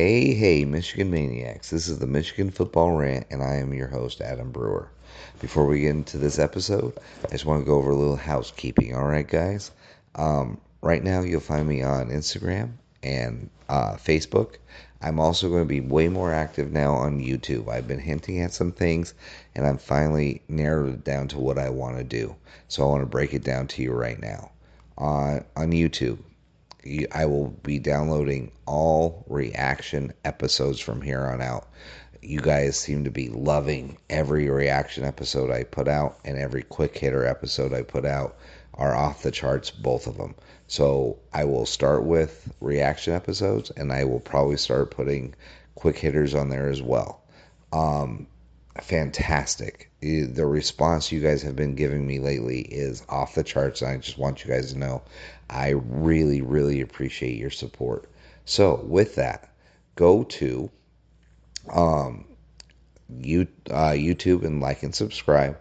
Hey, hey, Michigan Maniacs. This is the Michigan Football Rant, and I am your host, Adam Brewer. Before we get into this episode, I just want to go over a little housekeeping. All right, guys? Um, right now, you'll find me on Instagram and uh, Facebook. I'm also going to be way more active now on YouTube. I've been hinting at some things, and I'm finally narrowed it down to what I want to do. So I want to break it down to you right now. On, on YouTube, I will be downloading all reaction episodes from here on out. You guys seem to be loving every reaction episode I put out, and every quick hitter episode I put out are off the charts, both of them. So I will start with reaction episodes, and I will probably start putting quick hitters on there as well. Um, fantastic. The response you guys have been giving me lately is off the charts. I just want you guys to know I really, really appreciate your support. So, with that, go to um, you, uh, YouTube and like and subscribe,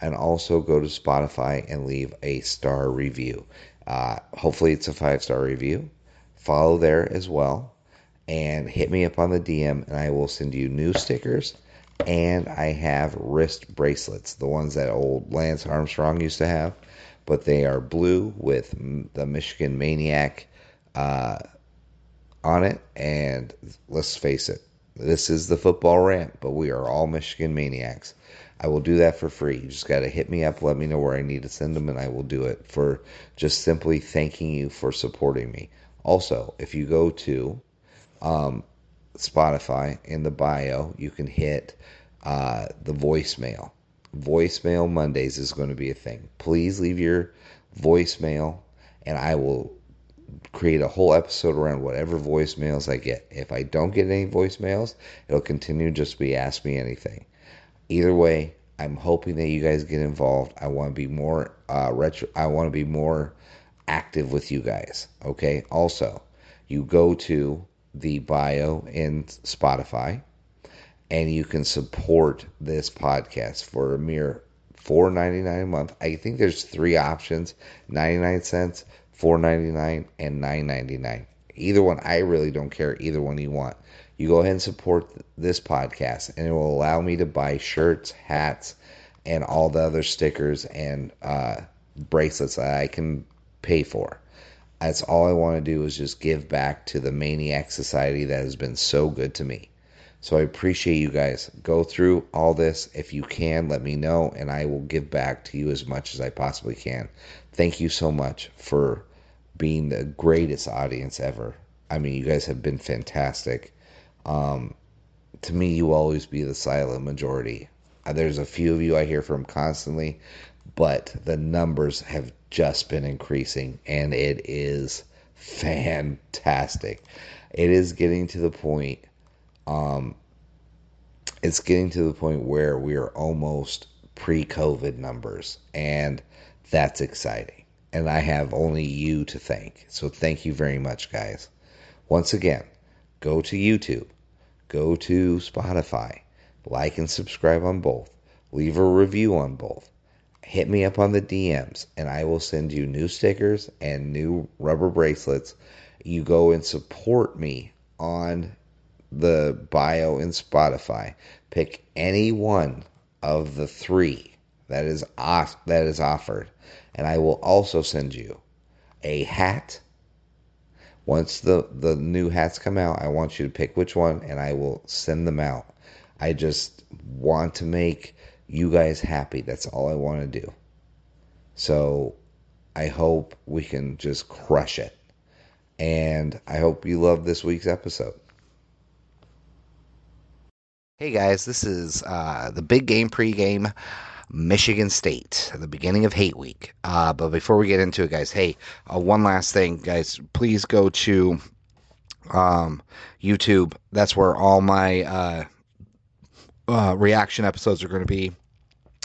and also go to Spotify and leave a star review. Uh, hopefully, it's a five star review. Follow there as well, and hit me up on the DM, and I will send you new stickers and I have wrist bracelets, the ones that old Lance Armstrong used to have, but they are blue with the Michigan Maniac uh, on it. And let's face it, this is the football rant, but we are all Michigan Maniacs. I will do that for free. You just got to hit me up, let me know where I need to send them, and I will do it for just simply thanking you for supporting me. Also, if you go to um, Spotify in the bio, you can hit uh, the voicemail. Voicemail Mondays is going to be a thing. Please leave your voicemail, and I will create a whole episode around whatever voicemails I get. If I don't get any voicemails, it'll continue just be ask me anything. Either way, I'm hoping that you guys get involved. I want to be more uh, retro. I want to be more active with you guys. Okay. Also, you go to the bio in Spotify and you can support this podcast for a mere four ninety nine a month. I think there's three options: ninety nine cents, four ninety nine, and nine ninety nine. Either one, I really don't care. Either one you want. You go ahead and support this podcast, and it will allow me to buy shirts, hats, and all the other stickers and uh, bracelets that I can pay for. That's all I want to do is just give back to the Maniac Society that has been so good to me. So I appreciate you guys. Go through all this. If you can, let me know, and I will give back to you as much as I possibly can. Thank you so much for being the greatest audience ever. I mean, you guys have been fantastic. Um, to me, you always be the silent majority. There's a few of you I hear from constantly, but the numbers have just been increasing and it is fantastic. It is getting to the point um it's getting to the point where we are almost pre-COVID numbers and that's exciting. And I have only you to thank. So thank you very much guys. Once again, go to YouTube, go to Spotify, like and subscribe on both, leave a review on both hit me up on the DMs and I will send you new stickers and new rubber bracelets. You go and support me on the bio in Spotify. Pick any one of the three that is off, that is offered, and I will also send you a hat. Once the the new hats come out, I want you to pick which one, and I will send them out. I just want to make you guys happy. That's all I want to do. So I hope we can just crush it. And I hope you love this week's episode. Hey guys, this is uh, the big game pregame. Michigan State, the beginning of Hate Week. Uh, but before we get into it, guys, hey, uh, one last thing, guys, please go to um, YouTube. That's where all my uh, uh, reaction episodes are going to be.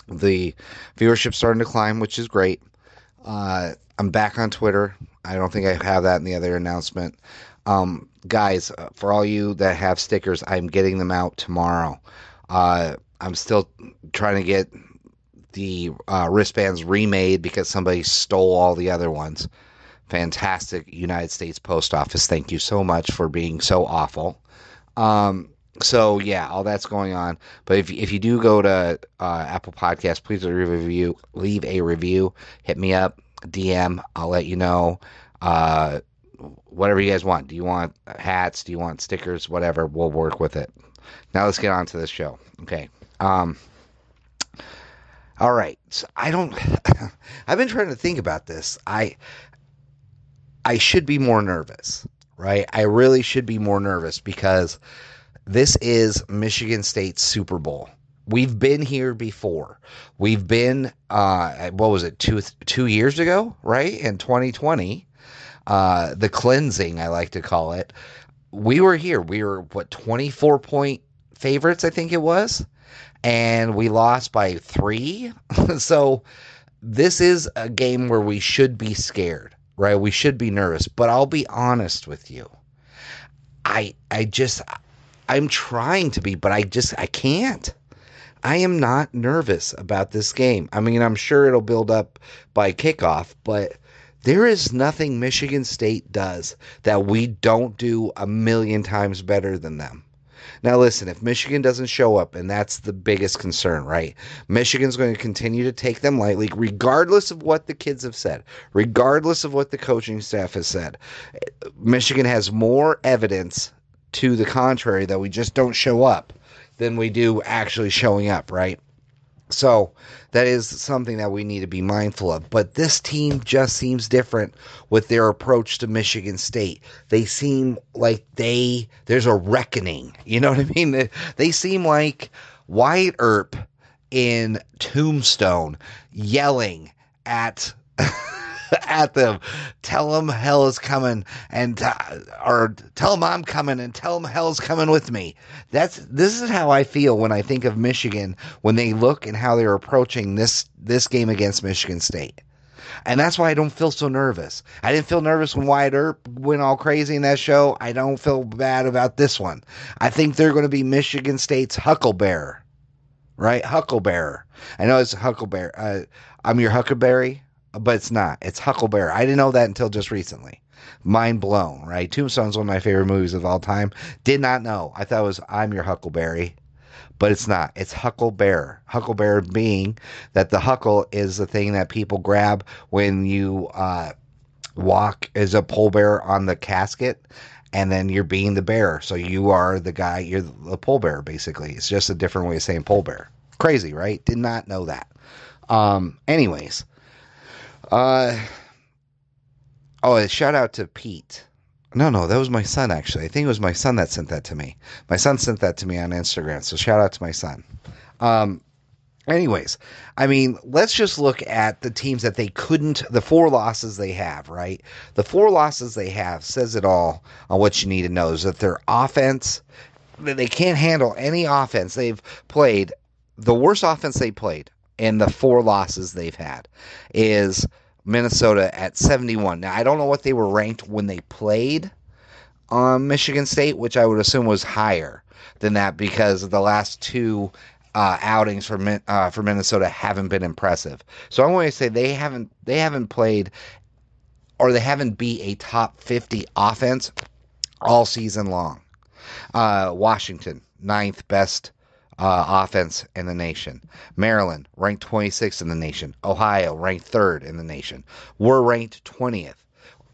The viewership's starting to climb, which is great. Uh, I'm back on Twitter. I don't think I have that in the other announcement. Um, guys, uh, for all you that have stickers, I'm getting them out tomorrow. Uh, I'm still trying to get the uh, wristbands remade because somebody stole all the other ones. Fantastic United States Post Office. Thank you so much for being so awful. Um, so yeah, all that's going on. But if if you do go to uh, Apple Podcast, please leave a review. Leave a review. Hit me up, DM. I'll let you know. Uh, whatever you guys want. Do you want hats? Do you want stickers? Whatever. We'll work with it. Now let's get on to the show. Okay. Um. All right. So I don't. I've been trying to think about this. I. I should be more nervous, right? I really should be more nervous because this is Michigan State Super Bowl. We've been here before. We've been, uh, what was it, two two years ago, right? In 2020, uh, the cleansing, I like to call it. We were here. We were what 24 point favorites, I think it was, and we lost by three. so this is a game where we should be scared, right? We should be nervous. But I'll be honest with you. I I just I'm trying to be, but I just I can't. I am not nervous about this game. I mean, I'm sure it'll build up by kickoff, but there is nothing Michigan State does that we don't do a million times better than them. Now, listen, if Michigan doesn't show up, and that's the biggest concern, right? Michigan's going to continue to take them lightly, regardless of what the kids have said, regardless of what the coaching staff has said. Michigan has more evidence to the contrary that we just don't show up than we do actually showing up, right? So that is something that we need to be mindful of. But this team just seems different with their approach to Michigan State. They seem like they there's a reckoning. You know what I mean? They, they seem like Wyatt Earp in Tombstone yelling at at them. Tell them hell is coming, and or tell them I'm coming, and tell them hell's coming with me. That's this is how I feel when I think of Michigan when they look and how they're approaching this this game against Michigan State. And that's why I don't feel so nervous. I didn't feel nervous when Wyatt Earp went all crazy in that show. I don't feel bad about this one. I think they're going to be Michigan State's Huckleberry, right? Huckleberry. I know it's Huckleberry. Uh, I'm your Huckleberry but it's not. It's Huckleberry. I didn't know that until just recently. Mind blown, right? Tombstone's one of my favorite movies of all time. Did not know. I thought it was I'm Your Huckleberry, but it's not. It's Huckleberry. Huckleberry being that the huckle is the thing that people grab when you uh, walk as a pole bearer on the casket and then you're being the bear. So you are the guy, you're the pole bear, basically. It's just a different way of saying pole bear. Crazy, right? Did not know that. Um, anyways, uh, oh, a shout out to Pete. No, no, that was my son, actually. I think it was my son that sent that to me. My son sent that to me on Instagram. So shout out to my son. Um, anyways, I mean, let's just look at the teams that they couldn't, the four losses they have, right? The four losses they have says it all on what you need to know is that their offense, they can't handle any offense they've played. The worst offense they played in the four losses they've had is Minnesota at 71. Now, I don't know what they were ranked when they played on Michigan State, which I would assume was higher than that because the last two uh, outings for uh, for Minnesota haven't been impressive. So I'm going to say they haven't they haven't played or they haven't beat a top 50 offense all season long. Uh, Washington, ninth best uh, offense in the nation. Maryland ranked 26th in the nation. Ohio ranked third in the nation. We're ranked 20th.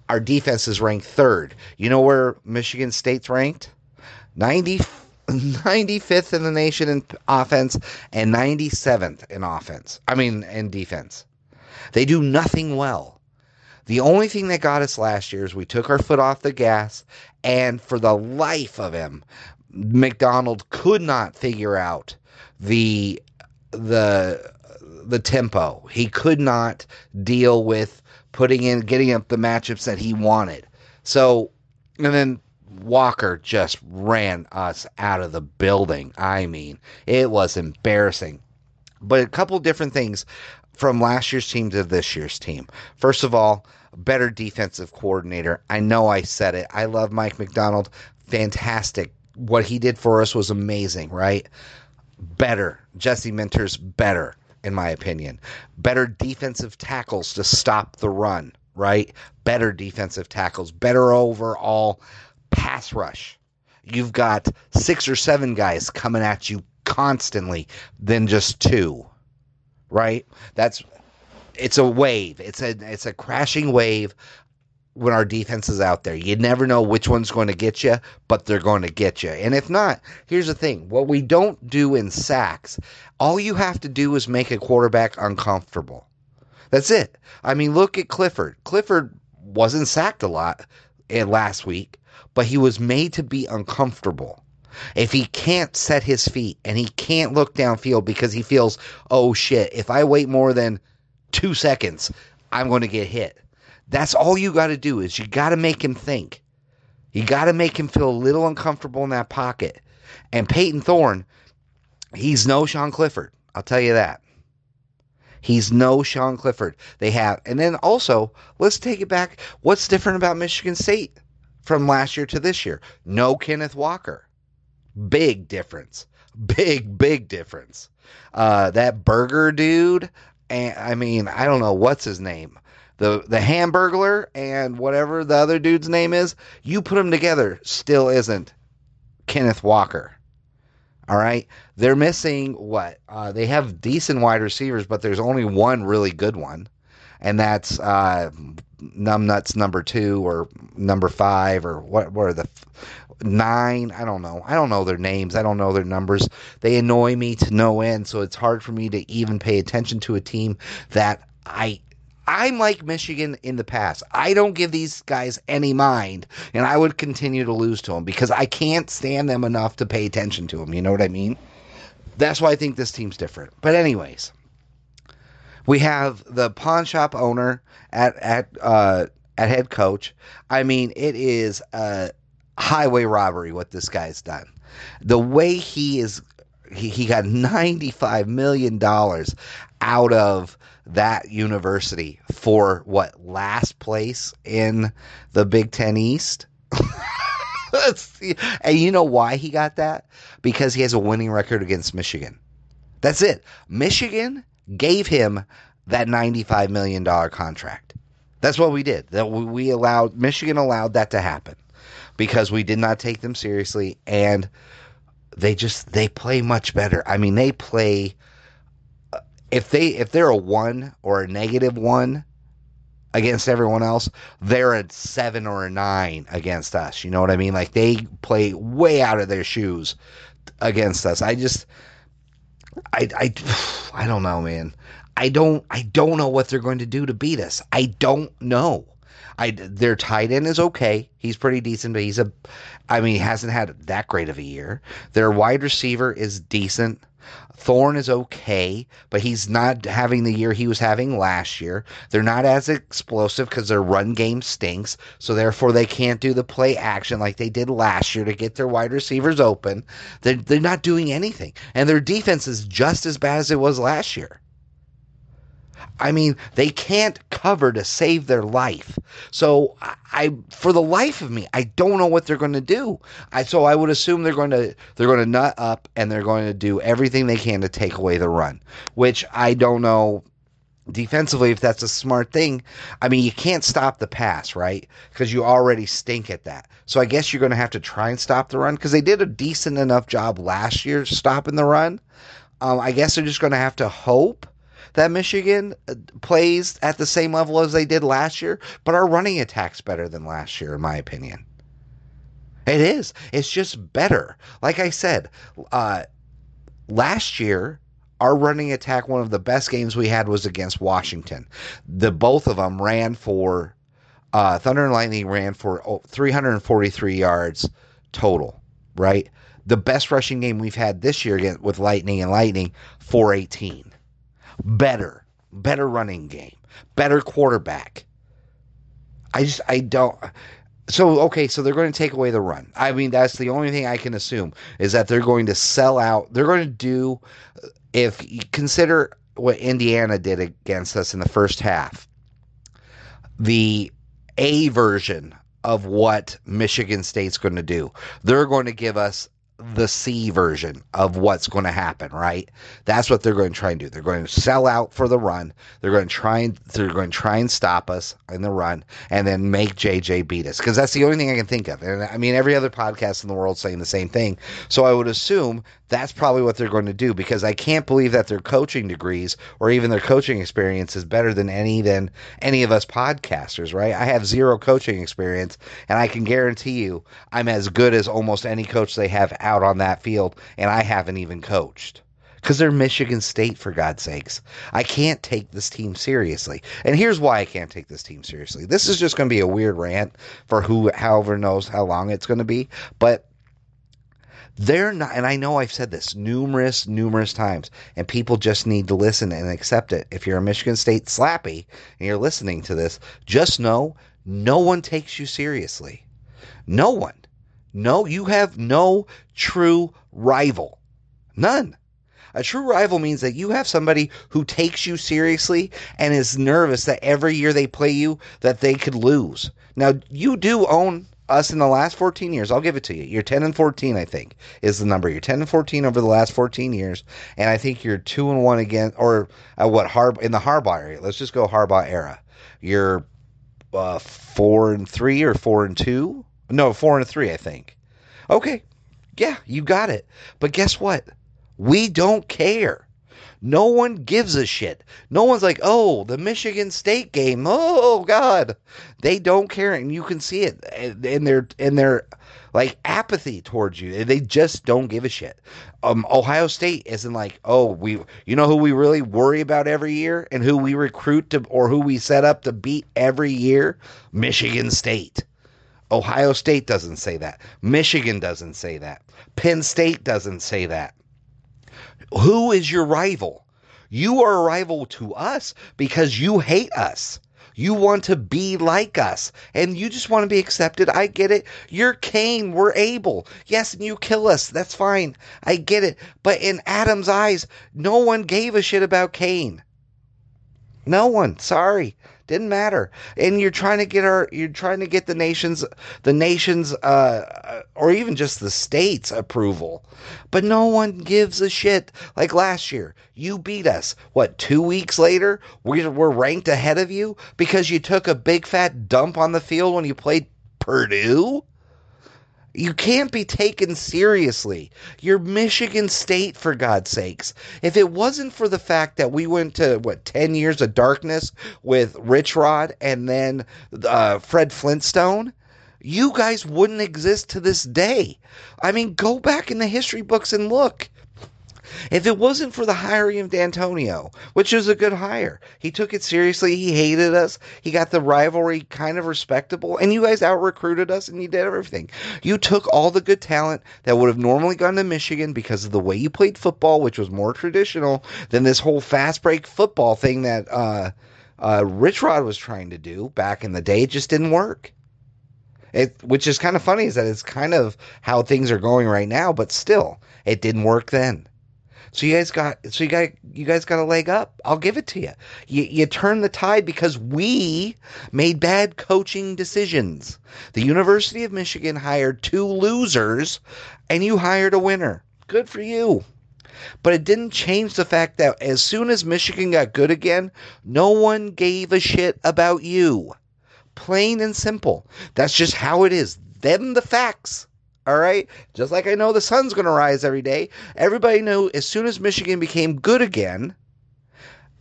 Our defense is ranked third. You know where Michigan State's ranked? 90, 95th in the nation in offense and 97th in offense. I mean, in defense. They do nothing well. The only thing that got us last year is we took our foot off the gas, and for the life of him, Macdonald could not figure out the the the tempo. He could not deal with putting in getting up the matchups that he wanted. So and then Walker just ran us out of the building. I mean, it was embarrassing. But a couple different things from last year's team to this year's team. First of all, better defensive coordinator. I know I said it. I love Mike Macdonald. Fantastic what he did for us was amazing, right? Better. Jesse Minter's better, in my opinion. Better defensive tackles to stop the run, right? Better defensive tackles. Better overall pass rush. you've got six or seven guys coming at you constantly than just two. Right? That's it's a wave. It's a it's a crashing wave when our defense is out there. You never know which one's going to get you, but they're going to get you. And if not, here's the thing what we don't do in sacks, all you have to do is make a quarterback uncomfortable. That's it. I mean, look at Clifford. Clifford wasn't sacked a lot eh, last week, but he was made to be uncomfortable. If he can't set his feet and he can't look downfield because he feels, oh shit, if I wait more than two seconds, I'm going to get hit that's all you got to do is you got to make him think. You got to make him feel a little uncomfortable in that pocket. And Payton Thorne, he's no Sean Clifford. I'll tell you that. He's no Sean Clifford. They have, and then also, let's take it back. What's different about Michigan State from last year to this year? No Kenneth Walker. Big difference. Big, big difference. Uh, that burger dude, and I mean, I don't know what's his name the the Hamburglar and whatever the other dude's name is, you put them together, still isn't Kenneth Walker. All right, they're missing what? Uh, they have decent wide receivers, but there's only one really good one, and that's uh, Numbnuts number two or number five or what? What are the nine? I don't know. I don't know their names. I don't know their numbers. They annoy me to no end, so it's hard for me to even pay attention to a team that I I'm like Michigan in the past. I don't give these guys any mind, and I would continue to lose to them because I can't stand them enough to pay attention to them. You know what I mean? That's why I think this team's different. But anyways, we have the pawn shop owner at at uh, at head coach. I mean, it is a highway robbery what this guy's done. The way he is he, he got $95 million out of that university for what last place in the Big Ten East. and you know why he got that? Because he has a winning record against Michigan. That's it. Michigan gave him that $95 million contract. That's what we did. That we allowed Michigan allowed that to happen because we did not take them seriously and they just they play much better. I mean, they play if they if they're a one or a negative one against everyone else, they're a seven or a nine against us. You know what I mean? Like they play way out of their shoes against us. I just I I I don't know, man. I don't I don't know what they're going to do to beat us. I don't know. I their tight end is okay. He's pretty decent, but he's a I mean, he hasn't had that great of a year. Their wide receiver is decent. Thorne is okay, but he's not having the year he was having last year. They're not as explosive because their run game stinks, so therefore they can't do the play action like they did last year to get their wide receivers open. They're, they're not doing anything, and their defense is just as bad as it was last year. I mean, they can't cover to save their life. So I, I, for the life of me, I don't know what they're going to do. I so I would assume they're going to they're going to nut up and they're going to do everything they can to take away the run, which I don't know defensively if that's a smart thing. I mean, you can't stop the pass, right? Because you already stink at that. So I guess you're going to have to try and stop the run because they did a decent enough job last year stopping the run. Um, I guess they're just going to have to hope that Michigan uh, plays at the same level as they did last year, but our running attack's better than last year, in my opinion. It is. It's just better. Like I said, uh, last year, our running attack, one of the best games we had was against Washington. The both of them ran for uh, Thunder and Lightning ran for 343 yards total, right? The best rushing game we've had this year with Lightning and Lightning, 418 better, better running game, better quarterback. I just I don't. So okay, so they're going to take away the run. I mean, that's the only thing I can assume is that they're going to sell out. They're going to do if you consider what Indiana did against us in the first half. The A version of what Michigan State's going to do. They're going to give us the C version of what's going to happen, right? That's what they're going to try and do. They're going to sell out for the run. They're going to try and they're going to try and stop us in the run, and then make JJ beat us because that's the only thing I can think of. And I mean, every other podcast in the world saying the same thing. So I would assume that's probably what they're going to do because I can't believe that their coaching degrees or even their coaching experience is better than any than any of us podcasters, right? I have zero coaching experience, and I can guarantee you I'm as good as almost any coach they have out on that field, and I haven't even coached. Because they're Michigan State, for God's sakes. I can't take this team seriously. And here's why I can't take this team seriously. This is just going to be a weird rant for who, however, knows how long it's going to be. But they're not, and I know I've said this numerous, numerous times, and people just need to listen and accept it. If you're a Michigan State slappy and you're listening to this, just know no one takes you seriously. No one. No, you have no true rival. None. A true rival means that you have somebody who takes you seriously and is nervous that every year they play you that they could lose. Now, you do own us in the last 14 years. I'll give it to you. You're 10 and 14, I think, is the number. You're 10 and 14 over the last 14 years, and I think you're 2 and 1 again or uh, what Harb in the Harbaugh area. Let's just go Harbaugh era. You're uh, 4 and 3 or 4 and 2? No, 4 and 3, I think. Okay. Yeah, you got it. But guess what? We don't care. No one gives a shit. No one's like, oh, the Michigan State game. Oh God, they don't care, and you can see it in their in their like apathy towards you. They just don't give a shit. Um, Ohio State isn't like, oh, we, you know who we really worry about every year and who we recruit to or who we set up to beat every year. Michigan State. Ohio State doesn't say that. Michigan doesn't say that. Penn State doesn't say that. Who is your rival? You are a rival to us because you hate us. You want to be like us and you just want to be accepted. I get it. You're Cain. We're Abel. Yes, and you kill us. That's fine. I get it. But in Adam's eyes, no one gave a shit about Cain. No one. Sorry didn't matter. And you're trying to get our you're trying to get the nation's the nation's uh or even just the state's approval. But no one gives a shit. Like last year you beat us. What two weeks later we're, we're ranked ahead of you because you took a big fat dump on the field when you played purdue you can't be taken seriously. You're Michigan State, for God's sakes. If it wasn't for the fact that we went to, what, 10 years of darkness with Rich Rod and then uh, Fred Flintstone, you guys wouldn't exist to this day. I mean, go back in the history books and look. If it wasn't for the hiring of Dantonio, which was a good hire, he took it seriously. He hated us. He got the rivalry kind of respectable, and you guys out recruited us and you did everything. You took all the good talent that would have normally gone to Michigan because of the way you played football, which was more traditional than this whole fast break football thing that uh, uh, Rich Rod was trying to do back in the day. It just didn't work. It, which is kind of funny, is that it's kind of how things are going right now, but still, it didn't work then. So you guys got so you got you guys got a leg up. I'll give it to you. You you turn the tide because we made bad coaching decisions. The University of Michigan hired two losers and you hired a winner. Good for you. But it didn't change the fact that as soon as Michigan got good again, no one gave a shit about you. Plain and simple. That's just how it is. Them the facts. All right. Just like I know the sun's going to rise every day, everybody knew as soon as Michigan became good again,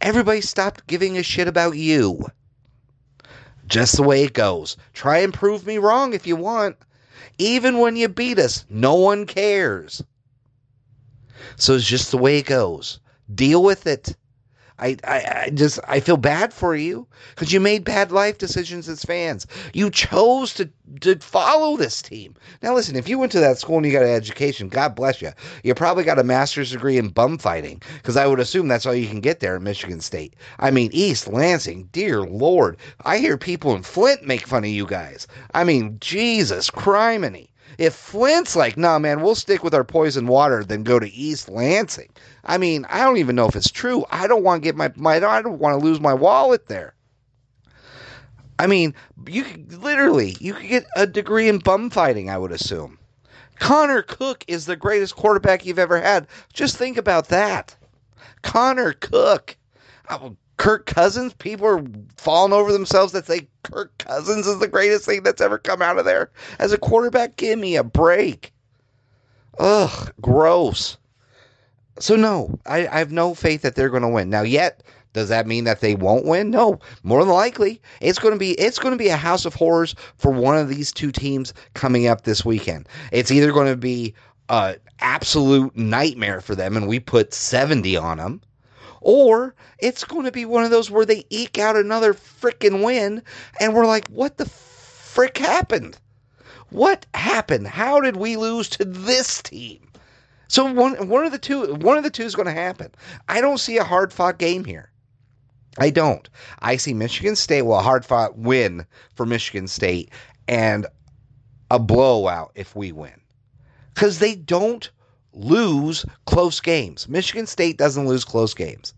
everybody stopped giving a shit about you. Just the way it goes. Try and prove me wrong if you want. Even when you beat us, no one cares. So it's just the way it goes. Deal with it. I, I, I just I feel bad for you because you made bad life decisions as fans. You chose to to follow this team. Now listen, if you went to that school and you got an education, God bless you. You probably got a master's degree in bum fighting because I would assume that's all you can get there at Michigan State. I mean, East Lansing, dear Lord, I hear people in Flint make fun of you guys. I mean, Jesus, criminy. If Flint's like, nah, man, we'll stick with our poison water, then go to East Lansing. I mean, I don't even know if it's true. I don't want to get my, my I don't want to lose my wallet there. I mean, you could literally you could get a degree in bum fighting, I would assume. Connor Cook is the greatest quarterback you've ever had. Just think about that. Connor Cook. Oh, Kirk Cousins, people are falling over themselves that say Kirk Cousins is the greatest thing that's ever come out of there. As a quarterback, give me a break. Ugh, gross. So no, I, I have no faith that they're going to win. Now, yet does that mean that they won't win? No. More than likely, it's going to be it's going to be a house of horrors for one of these two teams coming up this weekend. It's either going to be an absolute nightmare for them and we put 70 on them or it's going to be one of those where they eke out another freaking win and we're like, "What the frick happened? What happened? How did we lose to this team?" So one one of the two one of the two is going to happen. I don't see a hard fought game here. I don't. I see Michigan State, well, a hard fought win for Michigan State and a blowout if we win. Because they don't lose close games. Michigan State doesn't lose close games.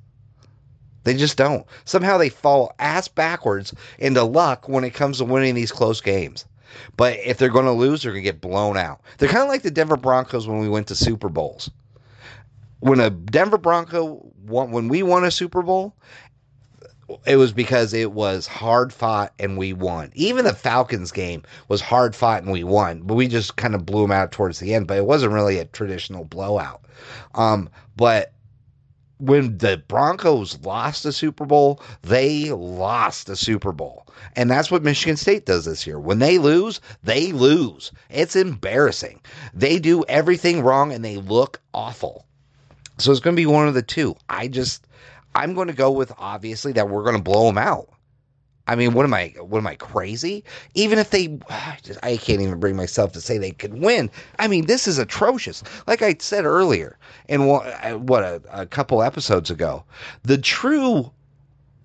They just don't. Somehow they fall ass backwards into luck when it comes to winning these close games. But if they're going to lose, they're going to get blown out. They're kind of like the Denver Broncos when we went to Super Bowls. When a Denver Bronco won, when we won a Super Bowl, it was because it was hard fought and we won. Even the Falcons game was hard fought and we won, but we just kind of blew them out towards the end. But it wasn't really a traditional blowout. Um, but when the Broncos lost the Super Bowl, they lost the Super Bowl. And that's what Michigan State does this year. When they lose, they lose. It's embarrassing. They do everything wrong and they look awful. So it's going to be one of the two. I just, I'm going to go with obviously that we're going to blow them out. I mean, what am I? What am I crazy? Even if they, I can't even bring myself to say they could win. I mean, this is atrocious. Like I said earlier, and what, uh, what a, a couple episodes ago, the true,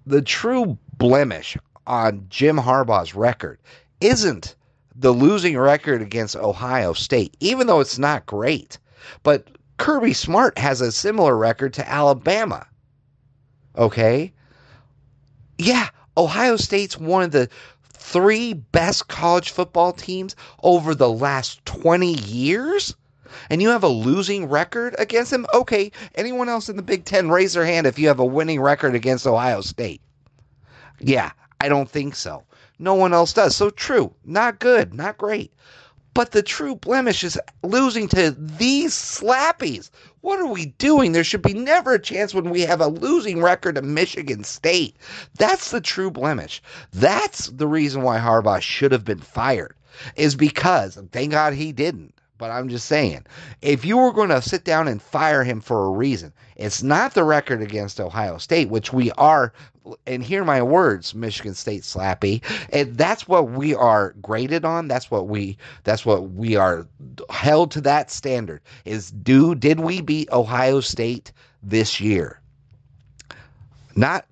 the true blemish on Jim Harbaugh's record isn't the losing record against Ohio State, even though it's not great. But Kirby Smart has a similar record to Alabama. Okay? Yeah, Ohio State's one of the three best college football teams over the last 20 years? And you have a losing record against them? Okay, anyone else in the Big Ten, raise their hand if you have a winning record against Ohio State. Yeah, I don't think so. No one else does. So true. Not good. Not great. But the true blemish is losing to these slappies. What are we doing? There should be never a chance when we have a losing record to Michigan State. That's the true blemish. That's the reason why Harbaugh should have been fired, is because, thank God he didn't. But I'm just saying, if you were going to sit down and fire him for a reason, it's not the record against Ohio State, which we are, and hear my words, Michigan State slappy. And that's what we are graded on. That's what we. That's what we are held to. That standard is do did we beat Ohio State this year? Not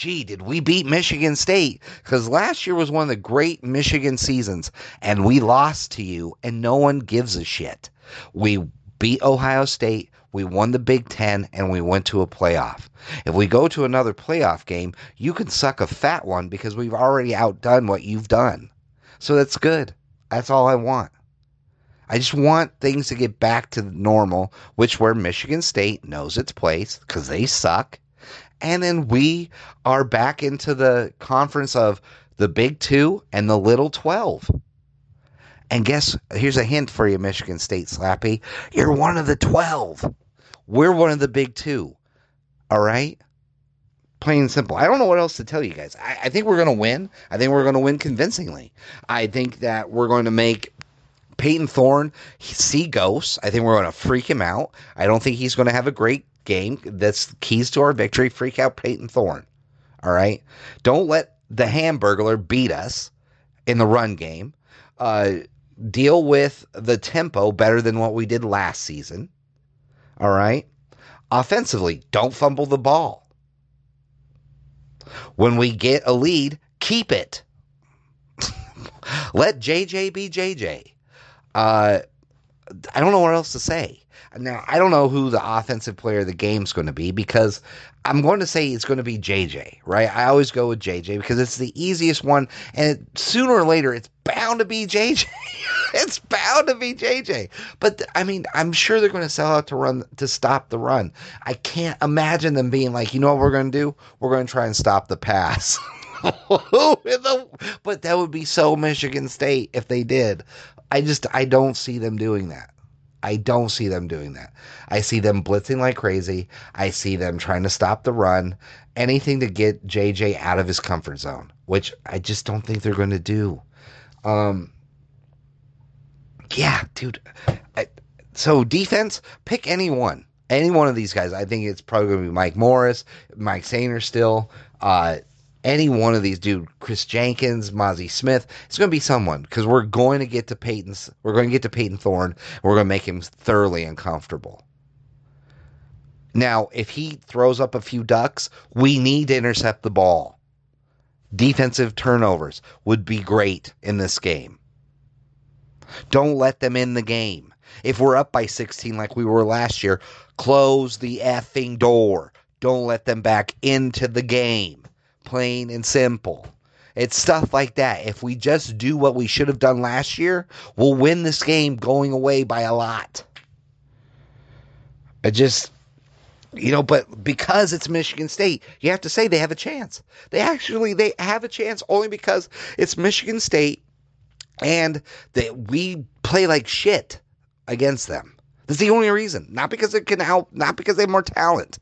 gee, did we beat Michigan State? Because last year was one of the great Michigan seasons, and we lost to you, and no one gives a shit. We beat Ohio State, we won the Big Ten, and we went to a playoff. If we go to another playoff game, you can suck a fat one because we've already outdone what you've done. So that's good. That's all I want. I just want things to get back to normal, which where Michigan State knows its place because they suck and then we are back into the conference of the Big Two and the Little 12. And guess, here's a hint for you, Michigan State Slappy. You're one of the 12. We're one of the Big Two. All right? Plain and simple. I don't know what else to tell you guys. I, I think we're going to win. I think we're going to win convincingly. I think that we're going to make Payton Thorne see ghosts. I think we're going to freak him out. I don't think he's going to have a great game. That's keys to our victory. Freak out Payton Thorne. All right. Don't let the Hamburglar beat us in the run game. Uh, deal with the tempo better than what we did last season. All right. Offensively, don't fumble the ball. When we get a lead, keep it. Let JJ be JJ. Uh, I don't know what else to say. Now, I don't know who the offensive player of the game's going to be because I'm going to say it's going to be JJ, right? I always go with JJ because it's the easiest one, and sooner or later, it's bound to be JJ. it's bound to be JJ. But I mean, I'm sure they're going to sell out to run to stop the run. I can't imagine them being like, you know what we're going to do? We're going to try and stop the pass. but that would be so Michigan State if they did. I just I don't see them doing that. I don't see them doing that. I see them blitzing like crazy. I see them trying to stop the run. Anything to get JJ out of his comfort zone, which I just don't think they're going to do. Um, yeah, dude. I, so defense, pick any one. Any one of these guys. I think it's probably going to be Mike Morris, Mike Sainristil. Uh, any one of these, dude, Kris Jenkins, Mazi Smith, it's going to be someone because we're going to get to Payton's, we're going to get to Payton Thorne. We're going to make him thoroughly uncomfortable. Now, if he throws up a few ducks, we need to intercept the ball. Defensive turnovers would be great in this game. Don't let them in the game. If we're up by 16 like we were last year, close the effing door. Don't let them back into the game. Plain and simple. It's stuff like that. If we just do what we should have done last year, we'll win this game going away by a lot. I just you know, but because it's Michigan State, you have to say they have a chance. They actually they have a chance only because it's Michigan State and that we play like shit against them. That's the only reason. Not because it can help, not because they have more talent.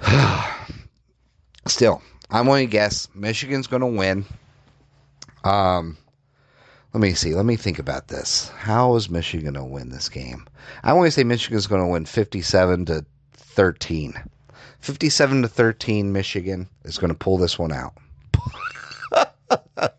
Still, I'm going to guess Michigan's going to win. Um, let me see. Let me think about this. How is Michigan going to win this game? I want to say Michigan's going to win 57 to 13. 57 to 13 Michigan is going to pull this one out.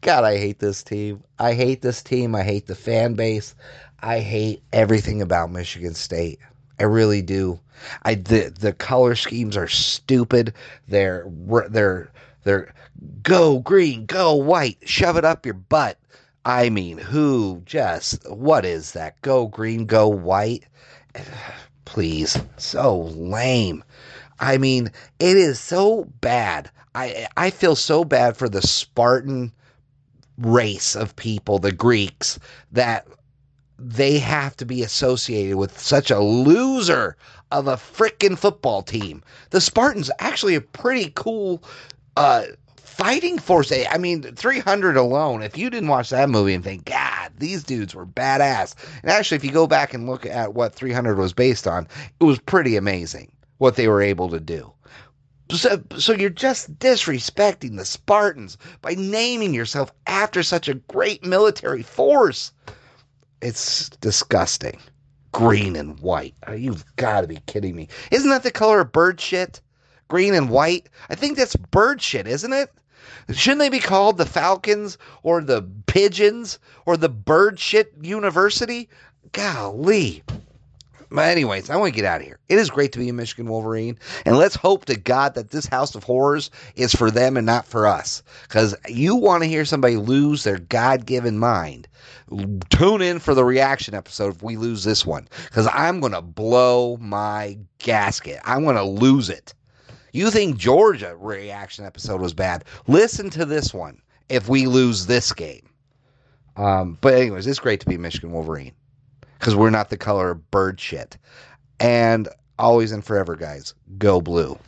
God, I hate this team. I hate this team. I hate the fan base. I hate everything about Michigan State. I really do. I the the color schemes are stupid. They're they're they're go green, go white, shove it up your butt. I mean, who just what is that? Go green, go white. Please, so lame. I mean, it is so bad. I I feel so bad for the Spartan race of people, the Greeks, that they have to be associated with such a loser of a freaking football team. The Spartans actually a pretty cool uh, fighting force. I mean, 300 alone. If you didn't watch that movie and think, God, these dudes were badass. And actually, if you go back and look at what 300 was based on, it was pretty amazing what they were able to do. So, so you're just disrespecting the Spartans by naming yourself after such a great military force. It's disgusting. Green and white. Oh, you've got to be kidding me. Isn't that the color of bird shit? Green and white? I think that's bird shit, isn't it? Shouldn't they be called the Falcons or the Pigeons or the Bird Shit University? Golly. But anyways, I want to get out of here. It is great to be a Michigan Wolverine, and let's hope to God that this House of Horrors is for them and not for us. Because you want to hear somebody lose their God-given mind. Tune in for the reaction episode if we lose this one, because I'm going to blow my gasket. I'm going to lose it. You think Georgia reaction episode was bad? Listen to this one if we lose this game. Um, but anyways, it's great to be Michigan Wolverine because we're not the color of bird shit. And always and forever, guys, go blue.